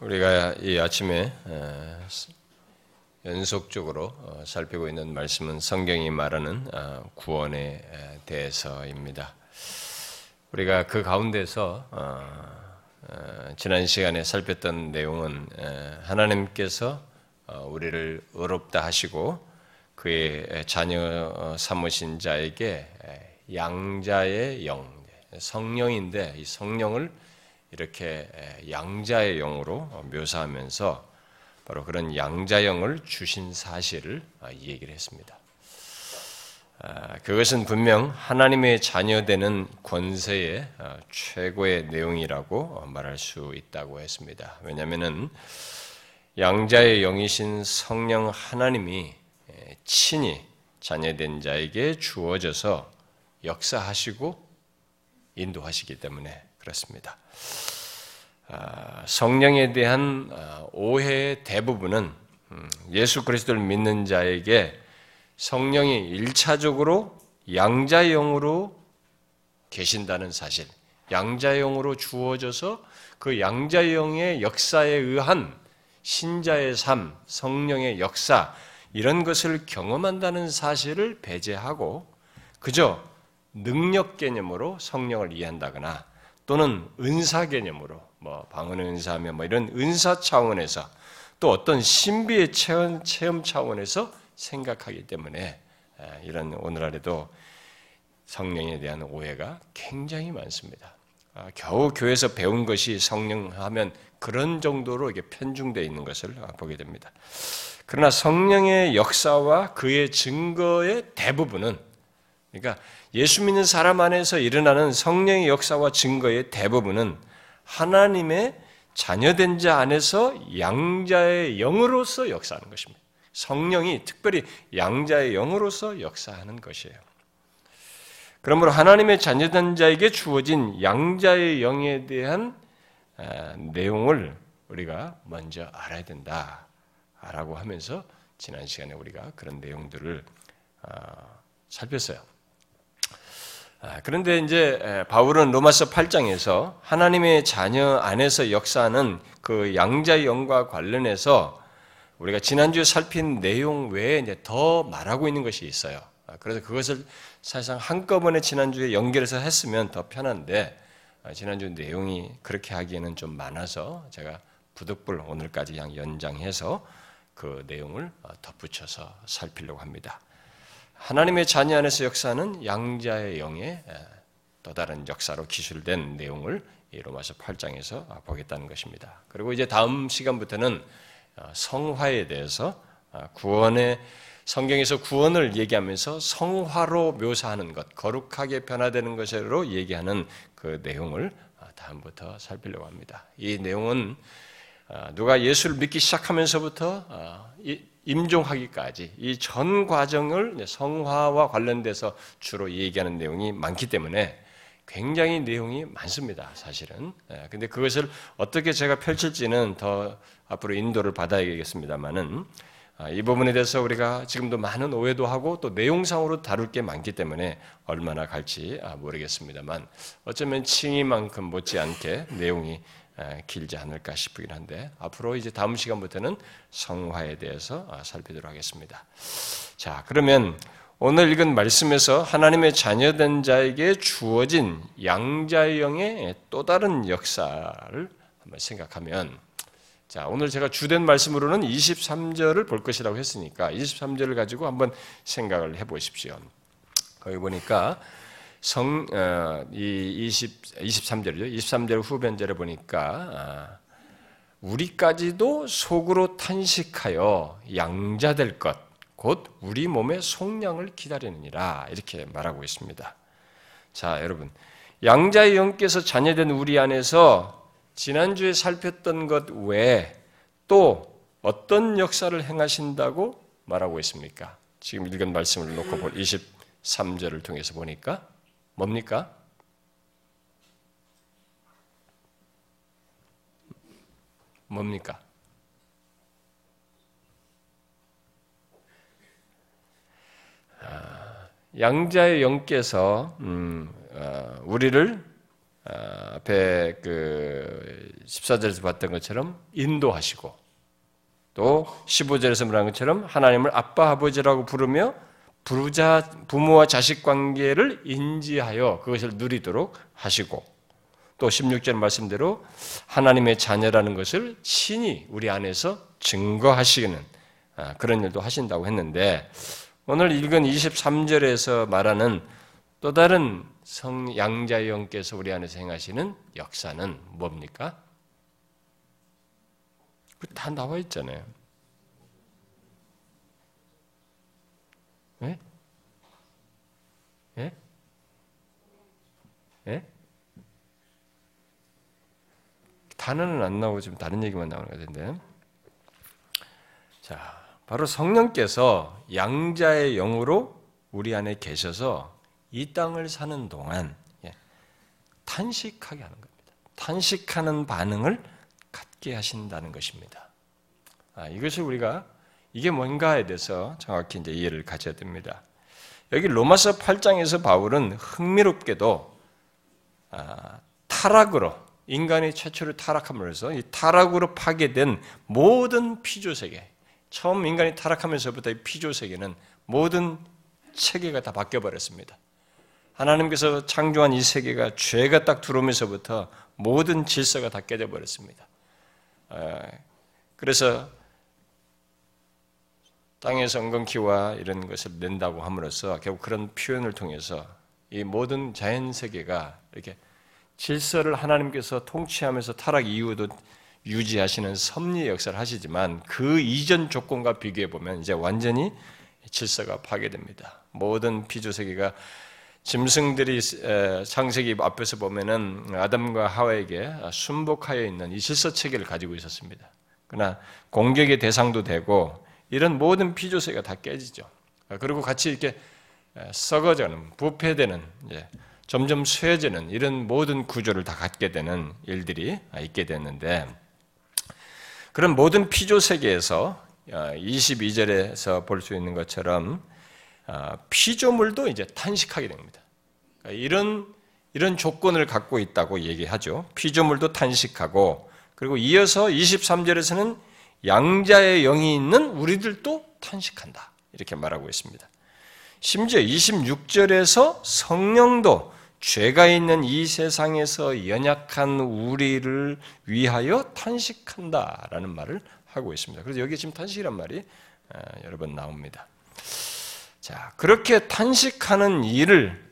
우리가 이 아침에 연속적으로 어, 살피고 있는 말씀은 성경이 말하는 어, 구원에 대해서입니다. 우리가 그 가운데서 어, 지난 시간에 살폈던 내용은 하나님께서 우리를 의롭다 하시고 그의 자녀 삼으신 자에게 양자의 영, 성령인데 이 성령을 이렇게 양자의 영으로 묘사하면서 바로 그런 양자영을 주신 사실을 아, 얘기를 했습니다. 아, 그것은 분명 하나님의 자녀되는 권세의 아, 최고의 내용이라고 말할 수 있다고 했습니다. 왜냐하면 양자의 영이신 성령 하나님이 친히 자녀된 자에게 주어져서 역사하시고 인도하시기 때문에 그렇습니다. 아, 성령에 대한 아, 오해의 대부분은 음, 예수 그리스도를 믿는 자에게 성령이 일차적으로 양자영으로 계신다는 사실, 양자영으로 주어져서 그 양자영의 역사에 의한 신자의 삶, 성령의 역사, 이런 것을 경험한다는 사실을 배제하고 그저 능력 개념으로 성령을 이해한다거나 또는 은사 개념으로 뭐 방언의 은사하며 뭐 이런 은사 차원에서 또 어떤 신비의 체험, 체험 차원에서 생각하기 때문에 이런 오늘날에도 성령에 대한 오해가 굉장히 많습니다. 아, 겨우 교회에서 배운 것이 성령 하면 그런 정도로 이게 편중되어 있는 것을 보게 됩니다. 그러나 성령의 역사와 그의 증거의 대부분은 그러니까 예수 믿는 사람 안에서 일어나는 성령의 역사와 증거의 대부분은 하나님의 자녀된 자 안에서 양자의 영으로서 역사하는 것입니다. 성령이 특별히 양자의 영으로서 역사하는 것이에요. 그러므로 하나님의 자녀된 자에게 주어진 양자의 영에 대한 아, 내용을 우리가 먼저 알아야 된다라고 하면서 지난 시간에 우리가 그런 내용들을 아, 살폈어요. 아, 그런데 이제 바울은 로마서 8장에서 하나님의 자녀 안에서 역사하는 그 양자의 영과 관련해서 우리가 지난주에 살핀 내용 외에 이제 더 말하고 있는 것이 있어요. 아, 그래서 그것을 사실상 한꺼번에 지난주에 연결해서 했으면 더 편한데 아, 지난주 내용이 그렇게 하기에는 좀 많아서 제가 부득불 오늘까지 그냥 연장해서 그 내용을 덧붙여서 살피려고 합니다. 하나님의 자녀 안에서 역사는 양자의 영의 또 다른 역사로 기술된 내용을 로마서 8장에서 보겠다는 것입니다. 그리고 이제 다음 시간부터는 어, 성화에 대해서 어, 구원의 성경에서 구원을 얘기하면서 성화로 묘사하는 것, 거룩하게 변화되는 것으로 얘기하는 그 내용을 어, 다음부터 살피려고 합니다. 이 내용은 누가 예수를 믿기 시작하면서부터 임종하기까지 이 전 과정을 성화와 관련돼서 주로 얘기하는 내용이 많기 때문에 굉장히 내용이 많습니다, 사실은. 예, 근데 그것을 어떻게 제가 펼칠지는 더 앞으로 인도를 받아야겠습니다만은 아, 이 부분에 대해서 우리가 지금도 많은 오해도 하고 또 내용상으로 다룰 게 많기 때문에 얼마나 갈지 아, 모르겠습니다만 어쩌면 칭의만큼 못지않게 내용이 길지 않을까 싶긴 한데 앞으로 이제 다음 시간부터는 성화에 대해서 아, 살피도록 하겠습니다. 자, 그러면 오늘 읽은 말씀에서 하나님의 자녀된 자에게 주어진 양자영의 또 다른 역사를 한번 생각하면 자, 오늘 제가 주된 말씀으로는 23절을 볼 것이라고 했으니까 23절을 가지고 한번 생각을 해 보십시오. 거기 보니까 성, 어, 이 20, 23절이죠. 23절 후변절에 보니까, 아, 우리까지도 속으로 탄식하여 양자될 것, 곧 우리 몸의 속량을 기다리느니라. 이렇게 말하고 있습니다. 자, 여러분. 양자의 영께서 자녀된 우리 안에서 지난주에 살폈던 것 외에 또 어떤 역사를 행하신다고 말하고 있습니까? 지금 읽은 말씀을 놓고 23절을 통해서 보니까 뭡니까? 뭡니까? 아, 양자의 영께서 음, 어, 우리를 아, 앞에 그 14절에서 봤던 것처럼 인도하시고 또 15절에서 말한 것처럼 하나님을 아빠 아버지라고 부르며 부자 부모와 자식 관계를 인지하여 그것을 누리도록 하시고 또 16절 말씀대로 하나님의 자녀라는 것을 친히 우리 안에서 증거하시는 아, 그런 일도 하신다고 했는데 오늘 읽은 23절에서 말하는 또 다른 성 양자의 영께서 우리 안에서 행하시는 역사는 뭡니까? 다 나와 있잖아요. 예? 예? 예? 단어는 안 나오고 좀 다른 얘기만 나오는 것 같은데. 자, 바로 성령께서 양자의 영으로 우리 안에 계셔서 이 땅을 사는 동안 예, 탄식하게 하는 겁니다. 탄식하는 반응을 갖게 하신다는 것입니다. 아, 이것을 우리가 이게 뭔가에 대해서 정확히 이제 이해를 가져야 됩니다. 여기 로마서 8장에서 바울은 흥미롭게도 아, 타락으로 인간이 최초로 타락함으로써 이 타락으로 파괴된 모든 피조 세계, 처음 인간이 타락하면서부터 이 피조 세계는 모든 체계가 다 바뀌어 버렸습니다. 하나님께서 창조한 이 세계가 죄가 딱 들어오면서부터 모든 질서가 다 깨져 버렸습니다. 아, 그래서 땅에서 엉겅퀴와 이런 것을 낸다고 함으로써 결국 그런 표현을 통해서 이 모든 자연 세계가 이렇게 질서를 하나님께서 통치하면서 타락 이후도 유지하시는 섭리 역사를 하시지만 그 이전 조건과 비교해 보면 이제 완전히 질서가 파괴됩니다. 모든 피조 세계가 짐승들이 창세기 앞에서 보면은 아담과 하와에게 순복하여 있는 이 질서 체계를 가지고 있었습니다. 그러나 공격의 대상도 되고 이런 모든 피조세가 다 깨지죠. 그리고 같이 이렇게 썩어져는 부패되는 점점 쇠해지는 이런 모든 구조를 다 갖게 되는 일들이 있게 됐는데 그런 모든 피조 세계에서 22절에서 볼 수 있는 것처럼 피조물도 이제 탄식하게 됩니다. 그러니까 이런 이런 조건을 갖고 있다고 얘기하죠. 피조물도 탄식하고 그리고 이어서 23절에서는 양자의 영이 있는 우리들도 탄식한다. 이렇게 말하고 있습니다. 심지어 26절에서 성령도 죄가 있는 이 세상에서 연약한 우리를 위하여 탄식한다 라는 말을 하고 있습니다. 그래서 여기 지금 탄식이란 말이 아, 여러 번 나옵니다. 자, 그렇게 탄식하는 일을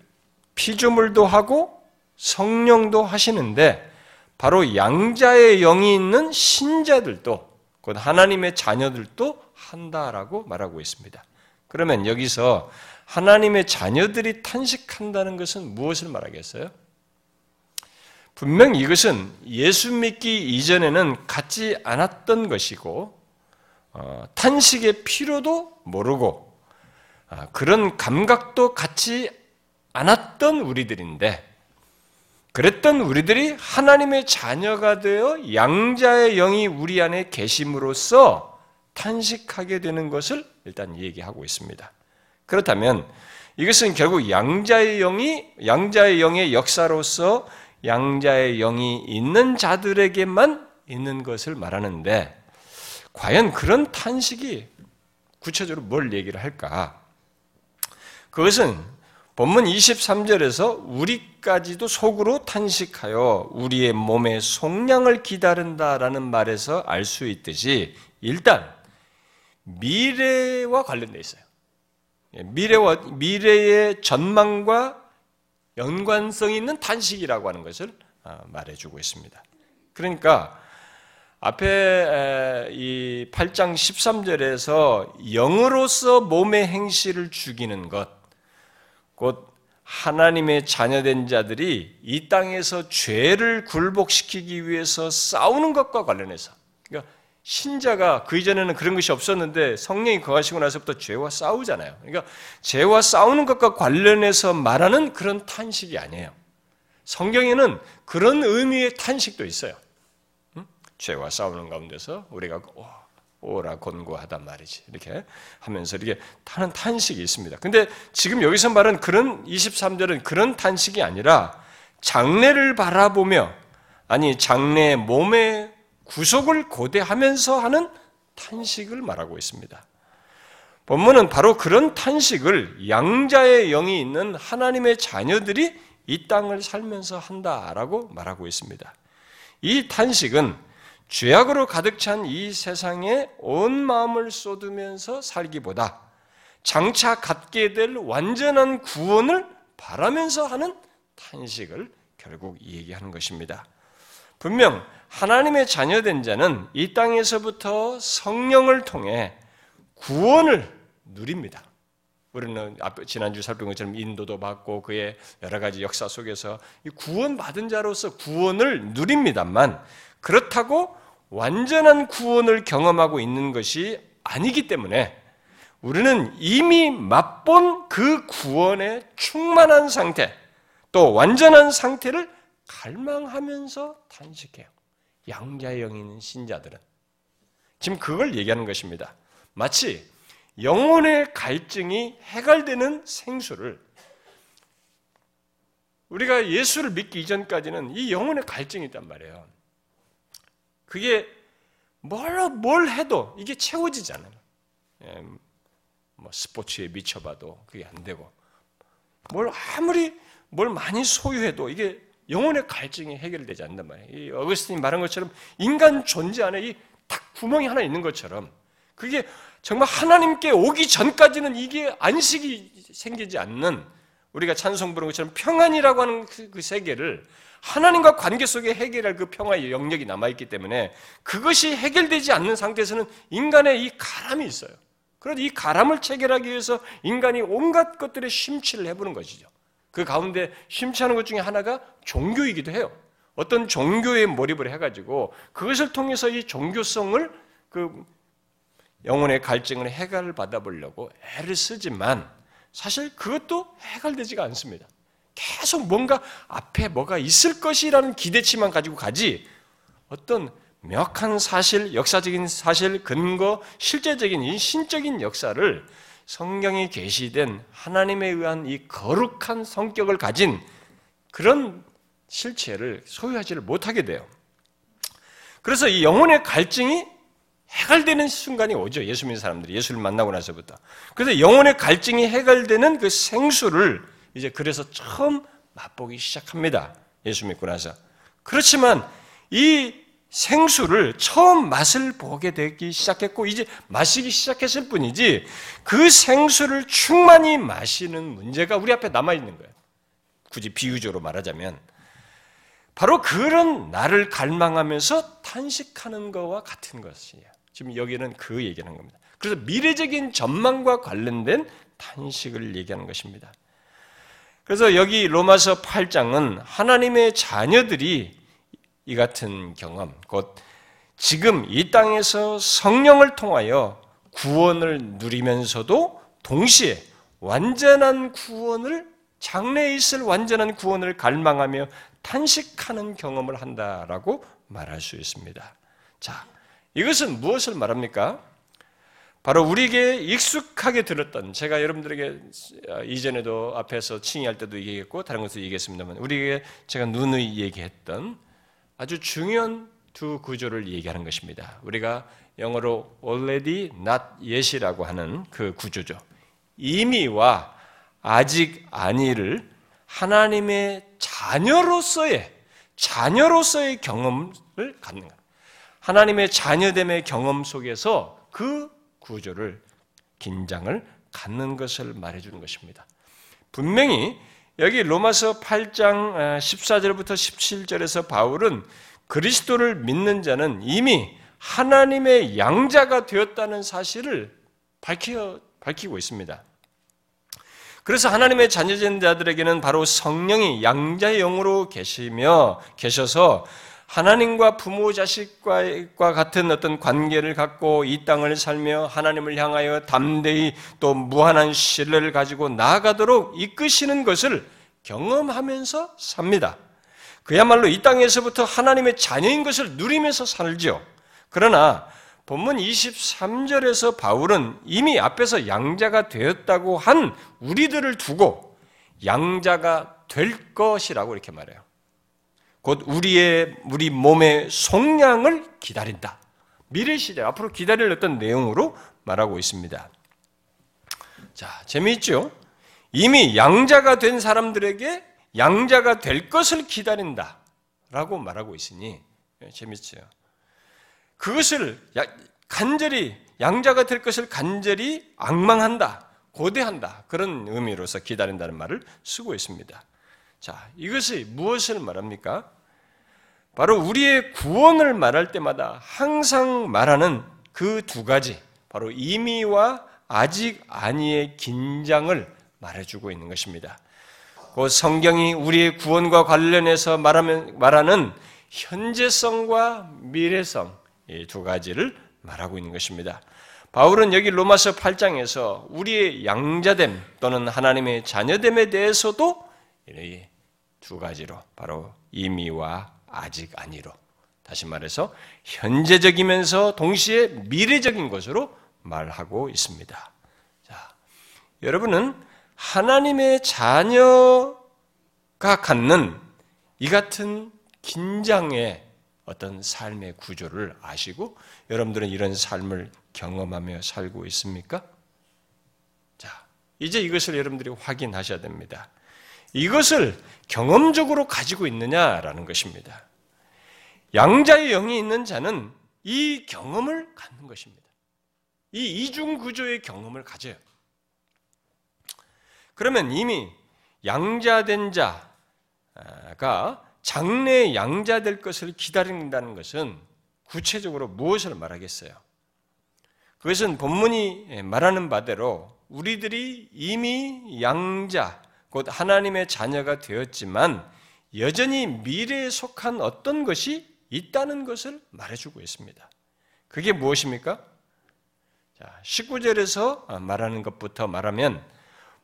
피조물도 하고 성령도 하시는데 바로 양자의 영이 있는 신자들도 곧 하나님의 자녀들도 한다라고 말하고 있습니다. 그러면 여기서 하나님의 자녀들이 탄식한다는 것은 무엇을 말하겠어요? 분명 이것은 예수 믿기 이전에는 갖지 않았던 것이고 어, 탄식의 필요도 모르고 아, 그런 감각도 갖지 않았던 우리들인데 그랬던 우리들이 하나님의 자녀가 되어 양자의 영이 우리 안에 계심으로써 탄식하게 되는 것을 일단 얘기하고 있습니다. 그렇다면 이것은 결국 양자의 영이 양자의 영의 역사로서 양자의 영이 있는 자들에게만 있는 것을 말하는데 과연 그런 탄식이 구체적으로 뭘 얘기를 할까? 그것은 본문 23절에서 우리까지도 속으로 탄식하여 우리의 몸의 속량을 기다린다라는 말에서 알 수 있듯이 일단 미래와 관련되어 있어요. 예, 미래와 미래의 전망과 연관성 있는 탄식이라고 하는 것을 아, 말해주고 있습니다. 그러니까 앞에 이 8장 13절에서 영으로서 몸의 행실을 죽이는 것, 곧 하나님의 자녀된 자들이 이 땅에서 죄를 굴복시키기 위해서 싸우는 것과 관련해서 그러니까 신자가 그 이전에는 그런 것이 없었는데 성령이 거하시고 나서부터 죄와 싸우잖아요. 그러니까 죄와 싸우는 것과 관련해서 말하는 그런 탄식이 아니에요. 성경에는 그런 의미의 탄식도 있어요. 응? 죄와 싸우는 가운데서 우리가 오라 권고하단 말이지. 이렇게 하면서 이렇게 타는 탄식이 있습니다. 근데 지금 여기서 말은 그런 23절은 그런 탄식이 아니라 장래를 바라보며 아니 장래 몸의 구속을 고대하면서 하는 탄식을 말하고 있습니다. 본문은 바로 그런 탄식을 양자의 영이 있는 하나님의 자녀들이 이 땅을 살면서 한다라고 말하고 있습니다. 이 탄식은 죄악으로 가득 찬 이 세상에 온 마음을 쏟으면서 살기보다 장차 갖게 될 완전한 구원을 바라면서 하는 탄식을 결국 얘기하는 것입니다. 분명 하나님의 자녀된 자는 이 땅에서부터 성령을 통해 구원을 누립니다. 우리는 지난주 살펴본 것처럼 인도도 받고 그의 여러 가지 역사 속에서 구원받은 자로서 구원을 누립니다만 그렇다고 완전한 구원을 경험하고 있는 것이 아니기 때문에 우리는 이미 맛본 그 구원의 충만한 상태, 또 완전한 상태를 갈망하면서 탄식해요. 양자의 영이 있는 신자들은. 지금 그걸 얘기하는 것입니다. 마치 영혼의 갈증이 해갈되는 생수를 우리가 예수를 믿기 이전까지는 이 영혼의 갈증이 있단 말이에요. 그게 뭘, 뭘 해도 이게 채워지지 않아요. 예, 뭐 스포츠에 미쳐봐도 그게 안 되고, 뭘 아무리 뭘 많이 소유해도 이게 영혼의 갈증이 해결되지 않는단 말이에요. 이 어거스틴이 말한 것처럼 인간 존재 안에 이 딱 구멍이 하나 있는 것처럼 그게 정말 하나님께 오기 전까지는 이게 안식이 생기지 않는 우리가 찬송 부르는 것처럼 평안이라고 하는 그, 그 세계를 하나님과 관계 속에 해결할 그 평화의 영역이 남아있기 때문에 그것이 해결되지 않는 상태에서는 인간의 이 가람이 있어요. 그래서 이 가람을 체결하기 위해서 인간이 온갖 것들에 심취를 해보는 것이죠. 그 가운데 심취하는 것 중에 하나가 종교이기도 해요. 어떤 종교에 몰입을 해가지고 그것을 통해서 이 종교성을 그 영혼의 갈증을 해결을 받아보려고 애를 쓰지만 사실 그것도 해결되지가 않습니다. 계속 뭔가 앞에 뭐가 있을 것이라는 기대치만 가지고 가지 어떤 명확한 사실, 역사적인 사실, 근거, 실제적인 이 신적인 역사를 성경에 계시된 하나님에 의한 이 거룩한 성격을 가진 그런 실체를 소유하지를 못하게 돼요. 그래서 이 영혼의 갈증이 해결되는 순간이 오죠. 예수 믿는 사람들이 예수를 만나고 나서부터. 그래서 영혼의 갈증이 해결되는 그 생수를 이제 그래서 처음 맛보기 시작합니다. 예수 믿고 나서. 그렇지만 이 생수를 처음 맛을 보게 되기 시작했고 이제 마시기 시작했을 뿐이지 그 생수를 충만히 마시는 문제가 우리 앞에 남아 있는 거예요. 굳이 비유적으로 말하자면 바로 그런 나를 갈망하면서 탄식하는 것과 같은 것이에요. 지금 여기는 그 얘기하는 겁니다. 그래서 미래적인 전망과 관련된 탄식을 얘기하는 것입니다. 그래서 여기 로마서 8장은 하나님의 자녀들이 이 같은 경험, 곧 지금 이 땅에서 성령을 통하여 구원을 누리면서도 동시에 완전한 구원을 장래에 있을 완전한 구원을 갈망하며 탄식하는 경험을 한다라고 말할 수 있습니다. 자, 이것은 무엇을 말합니까? 바로 우리에게 익숙하게 들었던 제가 여러분들에게 이전에도 앞에서 칭의할 때도 얘기했고 다른 것도 얘기했습니다만 우리에게 제가 누누이 얘기했던 아주 중요한 두 구조를 얘기하는 것입니다. 우리가 영어로 already not yet이라고 하는 그 구조죠. 이미와 아직 아니를 하나님의 자녀로서의 자녀로서의 경험을 갖는 것. 하나님의 자녀됨의 경험 속에서 그 구조를 긴장을 갖는 것을 말해주는 것입니다. 분명히 여기 로마서 8장 14절부터 아, 17절에서 바울은 그리스도를 믿는 자는 이미 하나님의 양자가 되었다는 사실을 밝혀, 밝히고 있습니다. 그래서 하나님의 자녀된 자들에게는 바로 성령이 양자의 영으로 계시며 계셔서 하나님과 부모 자식과 같은 어떤 관계를 갖고 이 땅을 살며 하나님을 향하여 담대히 또 무한한 신뢰를 가지고 나아가도록 이끄시는 것을 경험하면서 삽니다. 그야말로 이 땅에서부터 하나님의 자녀인 것을 누리면서 살죠. 그러나 본문 23절에서 바울은 이미 앞에서 양자가 되었다고 한 우리들을 두고 양자가 될 것이라고 이렇게 말해요. 곧 우리의 우리 몸의 속량을 기다린다. 미래 시대 앞으로 기다릴 어떤 내용으로 말하고 있습니다. 자, 재미있죠? 이미 양자가 된 사람들에게 양자가 될 것을 기다린다. 라고 말하고 있으니, 예, 재밌죠? 그것을 간절히, 양자가 될 것을 간절히 악망한다. 고대한다. 그런 의미로서 기다린다는 말을 쓰고 있습니다. 자, 이것이 무엇을 말합니까? 바로 우리의 구원을 말할 때마다 항상 말하는 그 두 가지, 바로 이미와 아직 아니의 긴장을 말해주고 있는 것입니다. 그 성경이 우리의 구원과 관련해서 말하면, 말하는 현재성과 미래성 이 두 가지를 말하고 있는 것입니다. 바울은 여기 로마서 8장에서 우리의 양자됨 또는 하나님의 자녀됨에 대해서도 이 두 가지로 바로 이미와 아직 아니로 다시 말해서 현재적이면서 동시에 미래적인 것으로 말하고 있습니다. 자, 여러분은 하나님의 자녀가 갖는 이 같은 긴장의 어떤 삶의 구조를 아시고 여러분들은 이런 삶을 경험하며 살고 있습니까? 자, 이제 이것을 여러분들이 확인하셔야 됩니다. 이것을 경험적으로 가지고 있느냐라는 것입니다. 양자의 영이 있는 자는 이 경험을 갖는 것입니다. 이 이중 구조의 경험을 가져요. 그러면 이미 양자된 자가 장래 양자될 것을 기다린다는 것은 구체적으로 무엇을 말하겠어요? 그것은 본문이 말하는 바대로 우리들이 이미 양자, 곧 하나님의 자녀가 되었지만 여전히 미래에 속한 어떤 것이 있다는 것을 말해주고 있습니다. 그게 무엇입니까? 자, 19절에서 말하는 것부터 말하면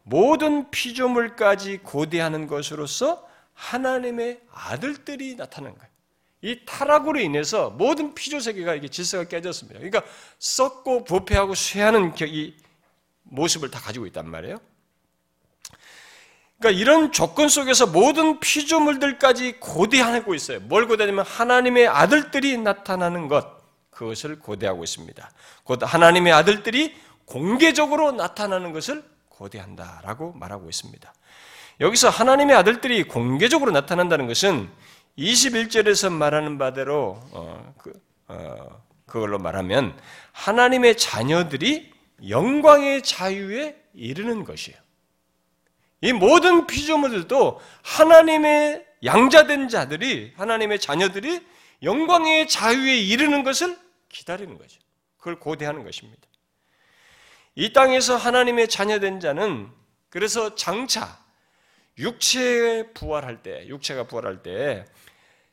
모든 피조물까지 고대하는 것으로서 하나님의 아들들이 나타나는 거예요. 이 타락으로 인해서 모든 피조 세계가 이게 질서가 깨졌습니다. 그러니까 썩고 부패하고 쇠하는 이 모습을 다 가지고 있단 말이에요. 그러니까 이런 조건 속에서 모든 피조물들까지 고대하고 있어요. 뭘 고대하냐면 하나님의 아들들이 나타나는 것, 그것을 고대하고 있습니다. 곧 하나님의 아들들이 공개적으로 나타나는 것을 고대한다라고 말하고 있습니다. 여기서 하나님의 아들들이 공개적으로 나타난다는 것은 21절에서 말하는 바대로 어, 그, 어, 그걸로 말하면 하나님의 자녀들이 영광의 자유에 이르는 것이에요. 이 모든 피조물들도 하나님의 양자된 자들이 하나님의 자녀들이 영광의 자유에 이르는 것을 기다리는 거죠. 그걸 고대하는 것입니다. 이 땅에서 하나님의 자녀된 자는 그래서 장차 육체에 부활할 때, 육체가 부활할 때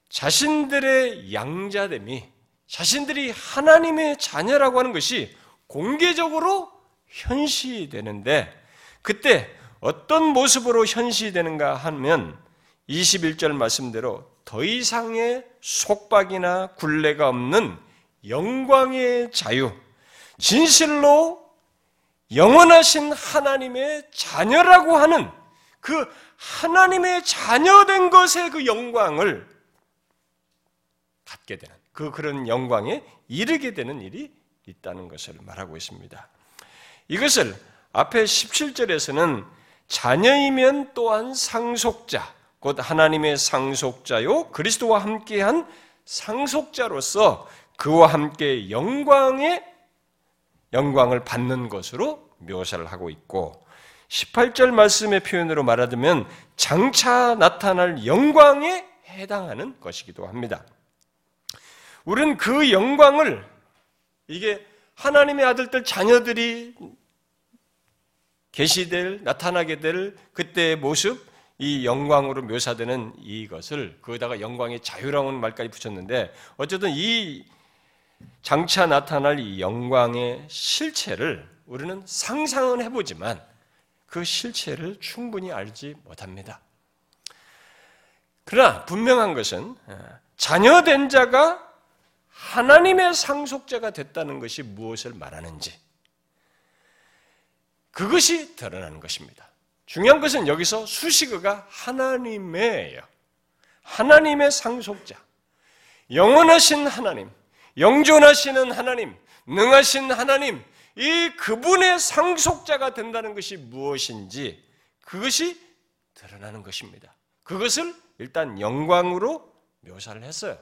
자신들의 양자됨이 자신들이 하나님의 자녀라고 하는 것이 공개적으로 현시되는데 그때 어떤 모습으로 현시되는가 하면 21절 말씀대로 더 이상의 속박이나 굴레가 없는 영광의 자유, 진실로 영원하신 하나님의 자녀라고 하는 그 하나님의 자녀된 것의 그 영광을 갖게 되는 그 그런 영광에 이르게 되는 일이 있다는 것을 말하고 있습니다. 이것을 앞에 17절에서는 자녀이면 또한 상속자, 곧 하나님의 상속자요 그리스도와 함께한 상속자로서 그와 함께 영광의 영광을 받는 것으로 묘사를 하고 있고 18절 말씀의 표현으로 말하자면 장차 나타날 영광에 해당하는 것이기도 합니다. 우리는 그 영광을 이게 하나님의 아들들 자녀들이 계시될 나타나게 될 그때의 모습 이 영광으로 묘사되는 이것을 거기다가 영광의 자유라는 말까지 붙였는데 어쨌든 이 장차 나타날 이 영광의 실체를 우리는 상상은 해보지만 그 실체를 충분히 알지 못합니다. 그러나 분명한 것은 어, 자녀된 자가 하나님의 상속자가 됐다는 것이 무엇을 말하는지 그것이 드러나는 것입니다. 중요한 것은 여기서 수식어가 하나님의예요. 하나님의 상속자, 영원하신 하나님, 영존하시는 하나님, 능하신 하나님, 이 그분의 상속자가 된다는 것이 무엇인지 그것이 드러나는 것입니다. 그것을 일단 영광으로 묘사를 했어요.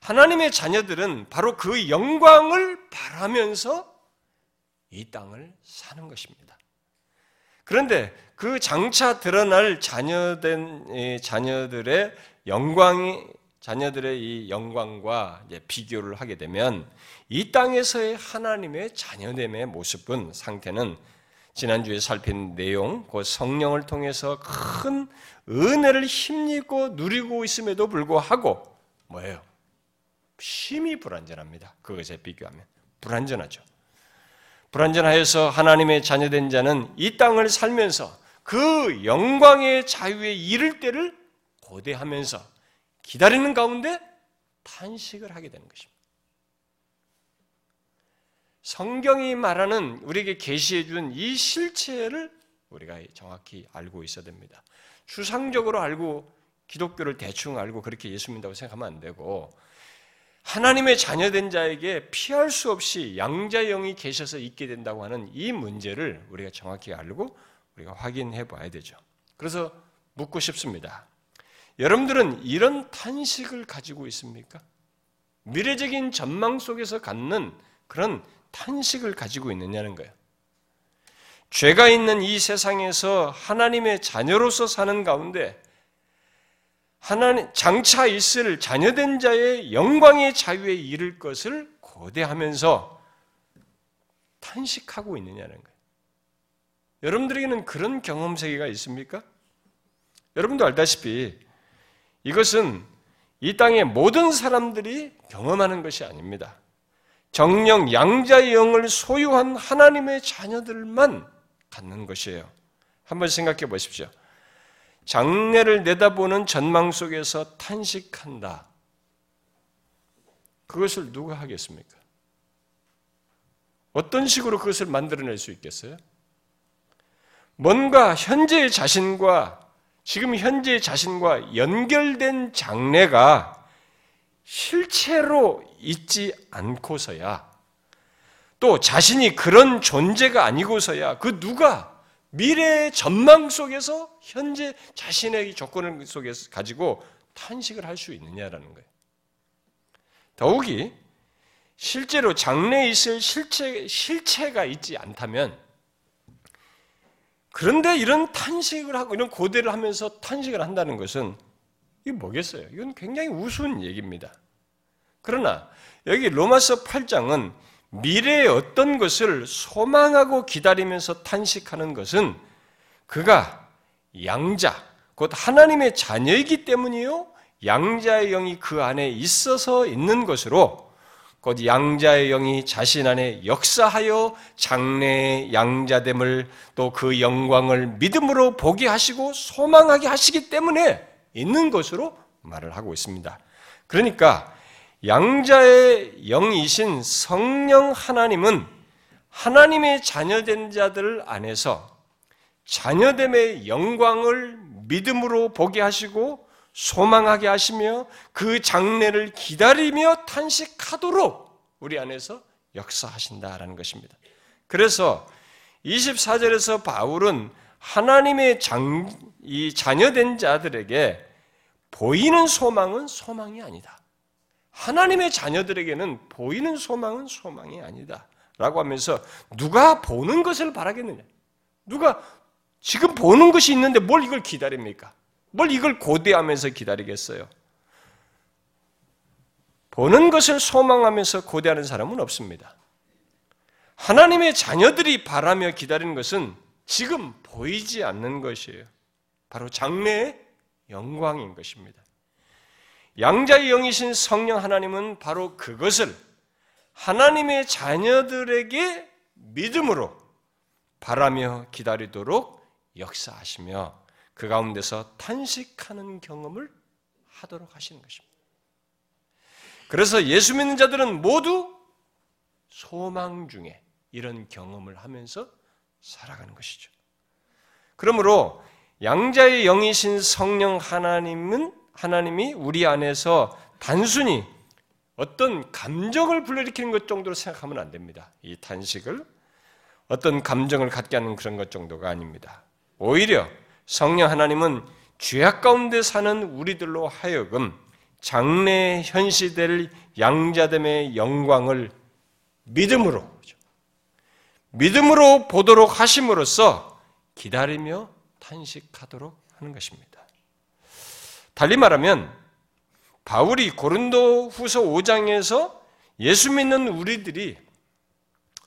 하나님의 자녀들은 바로 그 영광을 바라면서 이 땅을 사는 것입니다. 그런데 그 장차 드러날 자녀된 자녀들의 영광이 자녀들의 이 영광과 비교를 하게 되면 이 땅에서의 하나님의 자녀됨의 모습은 상태는 지난주에 살핀 내용, 그 성령을 통해서 큰 은혜를 힘입고 누리고 있음에도 불구하고 뭐예요? 심히 불완전합니다. 그것에 비교하면 불완전하죠. 불완전하여서 하나님의 자녀된 자는 이 땅을 살면서 그 영광의 자유에 이를 때를 고대하면서 기다리는 가운데 탄식을 하게 되는 것입니다. 성경이 말하는 우리에게 계시해 준 이 실체를 우리가 정확히 알고 있어야 됩니다. 추상적으로 알고 기독교를 대충 알고 그렇게 예수 믿는다고 생각하면 안 되고 하나님의 자녀된 자에게 피할 수 없이 양자 영이 계셔서 있게 된다고 하는 이 문제를 우리가 정확히 알고 우리가 확인해 봐야 되죠. 그래서 묻고 싶습니다. 여러분들은 이런 탄식을 가지고 있습니까? 미래적인 전망 속에서 갖는 그런 탄식을 가지고 있느냐는 거예요. 죄가 있는 이 세상에서 하나님의 자녀로서 사는 가운데 하나님 장차 있을 자녀된 자의 영광의 자유에 이를 것을 고대하면서 탄식하고 있느냐는 거예요. 여러분들에게는 그런 경험 세계가 있습니까? 여러분도 알다시피 이것은 이 땅의 모든 사람들이 경험하는 것이 아닙니다. 정령 양자의 영을 소유한 하나님의 자녀들만 갖는 것이에요. 한번 생각해 보십시오. 장래를 내다보는 전망 속에서 탄식한다. 그것을 누가 하겠습니까? 어떤 식으로 그것을 만들어낼 수 있겠어요? 뭔가 현재의 자신과 지금 현재 자신과 연결된 장래가 실체로 있지 않고서야 또 자신이 그런 존재가 아니고서야 그 누가 미래의 전망 속에서 현재 자신의 조건을 속에서 가지고 탄식을 할 수 있느냐라는 거예요. 더욱이 실제로 장래에 있을 실체, 실체가 있지 않다면 그런데 이런 탄식을 하고 이런 고대를 하면서 탄식을 한다는 것은 이게 뭐겠어요? 이건 굉장히 우스운 얘기입니다. 그러나 여기 로마서 8장은 미래의 어떤 것을 소망하고 기다리면서 탄식하는 것은 그가 양자, 곧 하나님의 자녀이기 때문이요. 양자의 영이 그 안에 있어서 있는 것으로 곧 양자의 영이 자신 안에 역사하여 장래의 양자됨을 또 그 영광을 믿음으로 보게 하시고 소망하게 하시기 때문에 있는 것으로 말을 하고 있습니다. 그러니까 양자의 영이신 성령 하나님은 하나님의 자녀된 자들 안에서 자녀됨의 영광을 믿음으로 보게 하시고 소망하게 하시며 그 장래를 기다리며 탄식하도록 우리 안에서 역사하신다라는 것입니다. 그래서 24절에서 바울은 하나님의 장, 이 자녀된 자들에게 보이는 소망은 소망이 아니다. 하나님의 자녀들에게는 보이는 소망은 소망이 아니다. 라고 하면서 누가 보는 것을 바라겠느냐? 누가 지금 보는 것이 있는데 뭘 이걸 기다립니까? 뭘 이걸 고대하면서 기다리겠어요? 보는 것을 소망하면서 고대하는 사람은 없습니다. 하나님의 자녀들이 바라며 기다리는 것은 지금 보이지 않는 것이에요. 바로 장래의 영광인 것입니다. 양자의 영이신 성령 하나님은 바로 그것을 하나님의 자녀들에게 믿음으로 바라며 기다리도록 역사하시며 그 가운데서 탄식하는 경험을 하도록 하시는 것입니다. 그래서 예수 믿는 자들은 모두 소망 중에 이런 경험을 하면서 살아가는 것이죠. 그러므로 양자의 영이신 성령 하나님은 하나님이 우리 안에서 단순히 어떤 감정을 불러일으키는 것 정도로 생각하면 안 됩니다. 이 탄식을 어떤 감정을 갖게 하는 그런 것 정도가 아닙니다. 오히려 성령 하나님은 죄악 가운데 사는 우리들로 하여금 장래 현시될 양자됨의 영광을 믿음으로 믿음으로 보도록 하심으로써 기다리며 탄식하도록 하는 것입니다. 달리 말하면 바울이 고린도 후서 5장에서 예수 믿는 우리들이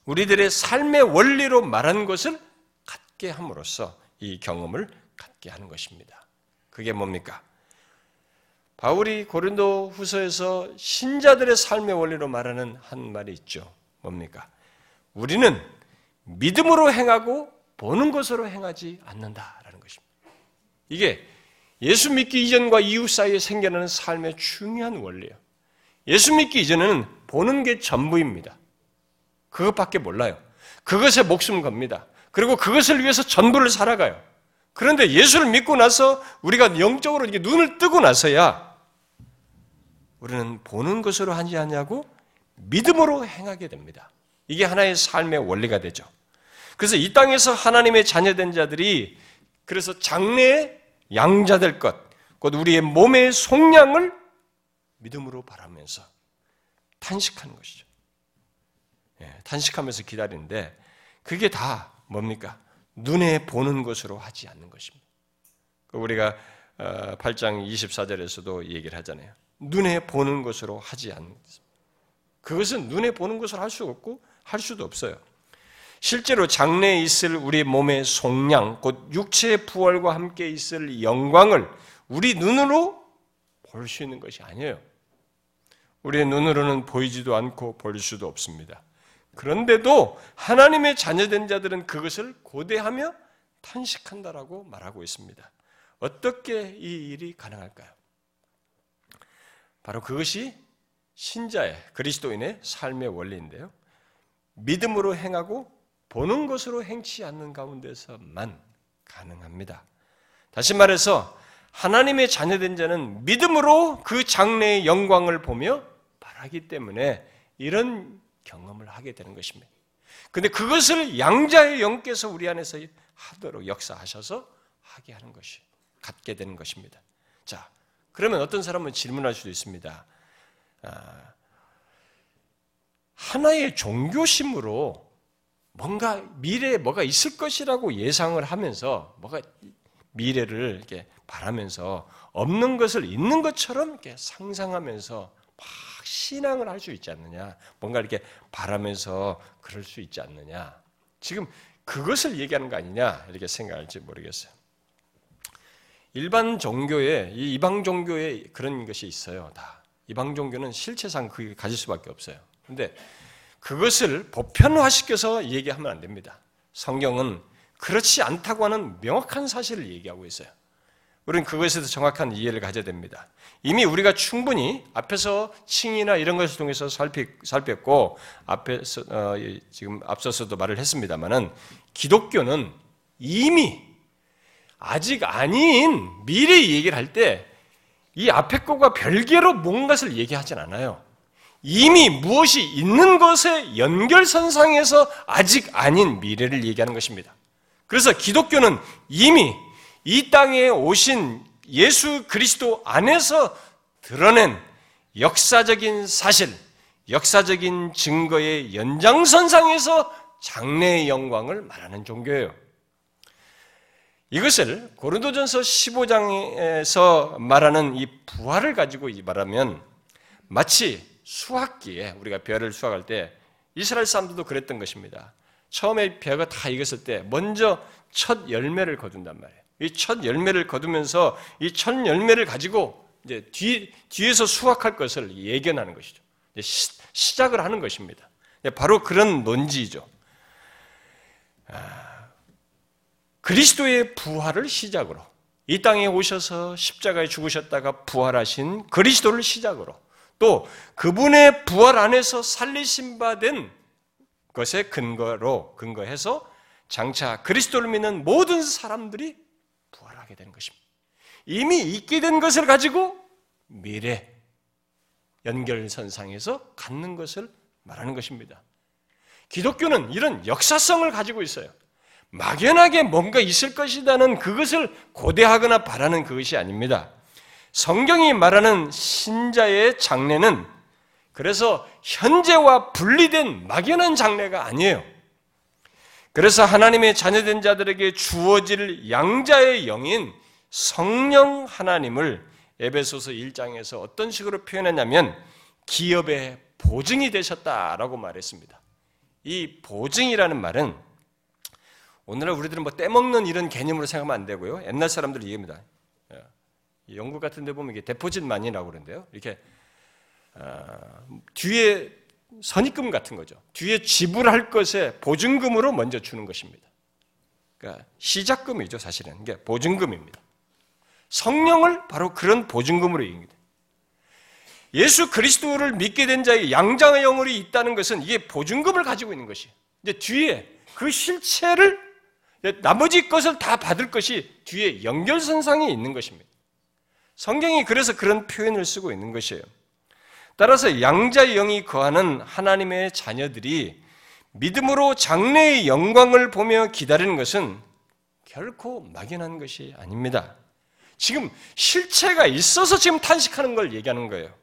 우리들의 삶의 원리로 말한 것을 갖게 함으로써 이 경험을 갖게 하는 것입니다. 그게 뭡니까? 바울이 고린도 후서에서 신자들의 삶의 원리로 말하는 한 말이 있죠. 뭡니까? 우리는 믿음으로 행하고 보는 것으로 행하지 않는다라는 것입니다. 이게 예수 믿기 이전과 이후 사이에 생겨나는 삶의 중요한 원리예요. 예수 믿기 이전에는 보는 게 전부입니다. 그것밖에 몰라요. 그것에 목숨 겁니다. 그리고 그것을 위해서 전부를 살아가요. 그런데 예수를 믿고 나서 우리가 영적으로 이렇게 눈을 뜨고 나서야 우리는 보는 것으로 하지 않냐고 믿음으로 행하게 됩니다. 이게 하나의 삶의 원리가 되죠. 그래서 이 땅에서 하나님의 자녀된 자들이 그래서 장래에 양자 될 것, 곧 우리의 몸의 속량을 믿음으로 바라면서 탄식하는 것이죠. 예, 탄식하면서 기다리는데 그게 다 뭡니까? 눈에 보는 것으로 하지 않는 것입니다. 그 우리가 8장 어, 24절에서도 얘기를 하잖아요. 눈에 보는 것으로 하지 않는 것. 그것은 눈에 보는 것을 할 수 없고 할 수도 없어요. 실제로 장래에 있을 우리 몸의 속량, 곧 육체의 부활과 함께 있을 영광을 우리 눈으로 볼 수 있는 것이 아니에요. 우리의 눈으로는 보이지도 않고 볼 수도 없습니다. 그런데도 하나님의 자녀된 자들은 그것을 고대하며 탄식한다라고 말하고 있습니다. 어떻게 이 일이 가능할까요? 바로 그것이 신자의 그리스도인의 삶의 원리인데요. 믿음으로 행하고 보는 것으로 행치 않는 가운데서만 가능합니다. 다시 말해서 하나님의 자녀된 자는 믿음으로 그 장래의 영광을 보며 바라기 때문에 이런 경험을 하게 되는 것입니다. 근데 그것을 양자의 영께서 우리 안에서 하도록 역사하셔서 하게 하는 것이 갖게 되는 것입니다. 자, 그러면 어떤 사람은 질문할 수도 있습니다. 아, 하나의 종교심으로 뭔가 미래에 뭐가 있을 것이라고 예상을 하면서 뭐가 미래를 이렇게 바라면서 없는 것을 있는 것처럼 이렇게 상상하면서 막 신앙을 할 수 있지 않느냐. 뭔가 이렇게 바라면서 그럴 수 있지 않느냐. 지금 그것을 얘기하는 거 아니냐. 이렇게 생각할지 모르겠어요. 일반 종교에, 이 이방 종교에 그런 것이 있어요. 다. 이방 종교는 실체상 그게 가질 수밖에 없어요. 근데 그것을 보편화시켜서 얘기하면 안 됩니다. 성경은 그렇지 않다고 하는 명확한 사실을 얘기하고 있어요. 우리는 그것에 서 정확한 이해를 가져야 됩니다. 이미 우리가 충분히 앞에서 칭이나 이런 것을 통해서 살폈고 앞에서 어, 지금 앞서서도 말을 했습니다만은 기독교는 이미 아직 아닌 미래 얘기를 할 때 이 앞에 것과 별개로 뭔가를 얘기하진 않아요. 이미 무엇이 있는 것의 연결선상에서 아직 아닌 미래를 얘기하는 것입니다. 그래서 기독교는 이미 이 땅에 오신 예수 그리스도 안에서 드러낸 역사적인 사실, 역사적인 증거의 연장선상에서 장래의 영광을 말하는 종교예요. 이것을 고린도전서 15장에서 말하는 이 부활을 가지고 말하면 마치 수확기에 우리가 벼를 수확할 때 이스라엘 사람들도 그랬던 것입니다. 처음에 벼가 다 익었을 때 먼저 첫 열매를 거둔단 말이에요. 이 첫 열매를 거두면서 이 첫 열매를 가지고 이제 뒤, 뒤에서 수확할 것을 예견하는 것이죠. 시, 작을 하는 것입니다. 바로 그런 논지죠. 아, 그리스도의 부활을 시작으로 이 땅에 오셔서 십자가에 죽으셨다가 부활하신 그리스도를 시작으로 또 그분의 부활 안에서 살리신 바된 것의 근거로 근거해서 장차 그리스도를 믿는 모든 사람들이 부활하게 하게 되는 것입니다. 이미 있게 된 것을 가지고 미래 연결선상에서 갖는 것을 말하는 것입니다. 기독교는 이런 역사성을 가지고 있어요. 막연하게 뭔가 있을 것이라는 그것을 고대하거나 바라는 그것이 아닙니다. 성경이 말하는 신자의 장래는 그래서 현재와 분리된 막연한 장래가 아니에요. 그래서 하나님의 자녀된 자들에게 주어질 양자의 영인 성령 하나님을 에베소서 1장에서 어떤 식으로 표현했냐면 기업의 보증이 되셨다라고 말했습니다. 이 보증이라는 말은 오늘날 우리들은 뭐 떼먹는 이런 개념으로 생각하면 안 되고요. 옛날 사람들 얘기입니다. 예. 영국 같은 데 보면 이게 데포짓 만이라고 그러는데요. 이렇게 어, 뒤에 선입금 같은 거죠. 뒤에 지불할 것에 보증금으로 먼저 주는 것입니다. 그러니까 시작금이죠, 사실은. 이게 보증금입니다. 성령을 바로 그런 보증금으로 얘기합니다. 예수 그리스도를 믿게 된 자의 양장의 영혼이 있다는 것은 이게 보증금을 가지고 있는 것이. 이제 뒤에 그 실체를 나머지 것을 다 받을 것이 뒤에 연결선상에 있는 것입니다. 성경이 그래서 그런 표현을 쓰고 있는 것이에요. 따라서 양자의 영이 거하는 하나님의 자녀들이 믿음으로 장래의 영광을 보며 기다리는 것은 결코 막연한 것이 아닙니다. 지금 실체가 있어서 지금 탄식하는 걸 얘기하는 거예요.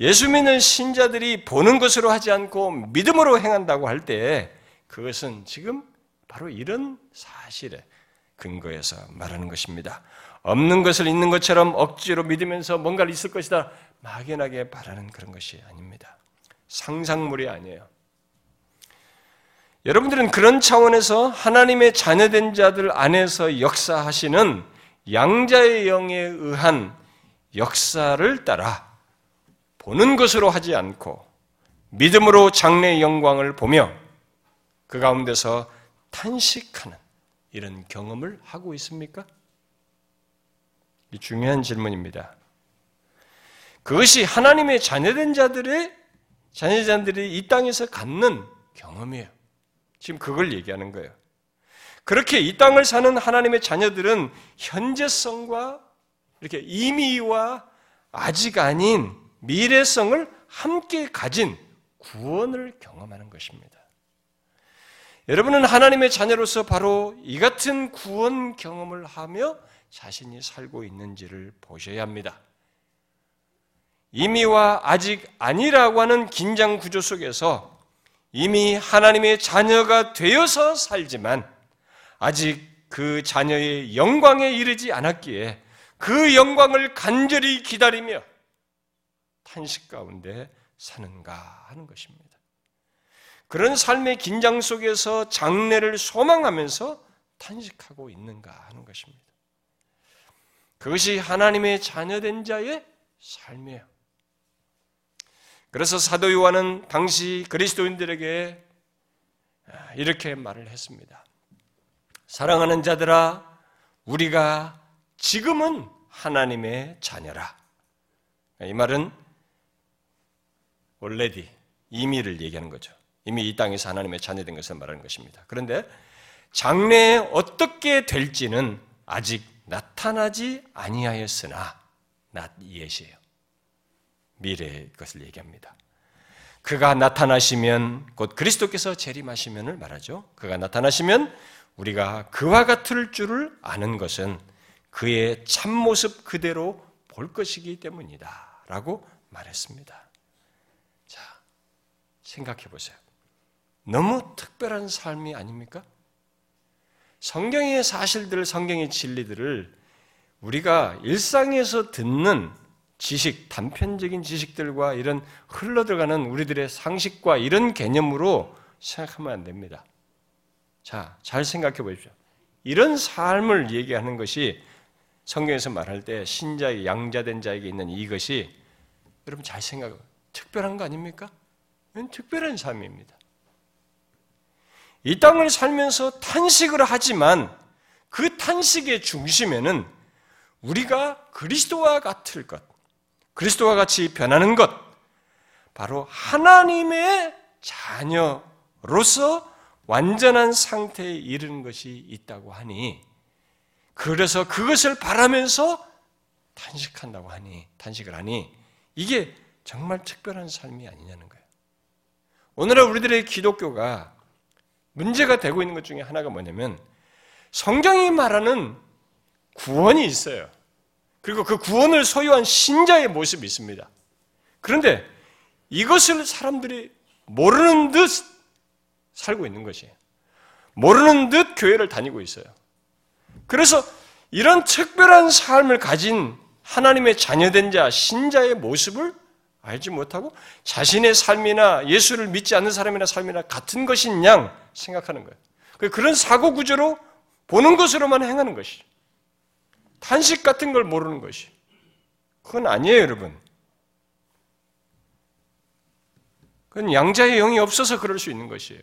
예수 믿는 신자들이 보는 것으로 하지 않고 믿음으로 행한다고 할 때 그것은 지금 바로 이런 사실에 근거해서 말하는 것입니다. 없는 것을 있는 것처럼 억지로 믿으면서 뭔가를 있을 것이다 막연하게 바라는 그런 것이 아닙니다. 상상물이 아니에요. 여러분들은 그런 차원에서 하나님의 자녀된 자들 안에서 역사하시는 양자의 영에 의한 역사를 따라 보는 것으로 하지 않고 믿음으로 장래의 영광을 보며 그 가운데서 탄식하는 이런 경험을 하고 있습니까? 이 중요한 질문입니다. 그것이 하나님의 자녀된 자들의 자녀자들이 이 땅에서 갖는 경험이에요. 지금 그걸 얘기하는 거예요. 그렇게 이 땅을 사는 하나님의 자녀들은 현재성과 이렇게 이미와 아직 아닌 미래성을 함께 가진 구원을 경험하는 것입니다. 여러분은 하나님의 자녀로서 바로 이 같은 구원 경험을 하며 자신이 살고 있는지를 보셔야 합니다. 이미와 아직 아니라고 하는 긴장 구조 속에서 이미 하나님의 자녀가 되어서 살지만 아직 그 자녀의 영광에 이르지 않았기에 그 영광을 간절히 기다리며 탄식 가운데 사는가 하는 것입니다. 그런 삶의 긴장 속에서 장래를 소망하면서 탄식하고 있는가 하는 것입니다. 그것이 하나님의 자녀된 자의 삶이에요. 그래서 사도 요한은 당시 그리스도인들에게 이렇게 말을 했습니다. 사랑하는 자들아, 우리가 지금은 하나님의 자녀라. 이 말은 원래디 이미를 얘기하는 거죠. 이미 이 땅에서 하나님의 자녀된 것을 말하는 것입니다. 그런데 장래에 어떻게 될지는 아직 나타나지 아니하였으나 낫 예시예요. 미래의 것을 얘기합니다. 그가 나타나시면 곧 그리스도께서 재림하시면을 말하죠. 그가 나타나시면 우리가 그와 같을 줄을 아는 것은 그의 참모습 그대로 볼 것이기 때문이다. 라고 말했습니다. 자, 생각해 보세요. 너무 특별한 삶이 아닙니까? 성경의 사실들, 성경의 진리들을 우리가 일상에서 듣는 지식, 단편적인 지식들과 이런 흘러들어가는 우리들의 상식과 이런 개념으로 생각하면 안 됩니다. 자, 잘 생각해 보십시오. 이런 삶을 얘기하는 것이 성경에서 말할 때 신자의 양자된 자에게 있는 이것이 여러분 잘 생각, 특별한 거 아닙니까? 특별한 삶입니다. 이 땅을 살면서 탄식을 하지만 그 탄식의 중심에는 우리가 그리스도와 같을 것, 그리스도와 같이 변하는 것, 바로 하나님의 자녀로서 완전한 상태에 이르는 것이 있다고 하니 그래서 그것을 바라면서 탄식한다고 하니, 탄식을 하니, 이게 정말 특별한 삶이 아니냐는 거예요. 오늘날 우리들의 기독교가 문제가 되고 있는 것 중에 하나가 뭐냐면, 성경이 말하는 구원이 있어요. 그리고 그 구원을 소유한 신자의 모습이 있습니다. 그런데 이것을 사람들이 모르는 듯 살고 있는 것이에요. 모르는 듯 교회를 다니고 있어요. 그래서 이런 특별한 삶을 가진 하나님의 자녀된 자, 신자의 모습을 알지 못하고 자신의 삶이나 예수를 믿지 않는 사람이나 삶이나 같은 것인 양 생각하는 거예요. 그런 사고 구조로 보는 것으로만 행하는 것이 탄식 같은 걸 모르는 것이 그건 아니에요, 여러분. 그건 양자의 영이 없어서 그럴 수 있는 것이에요.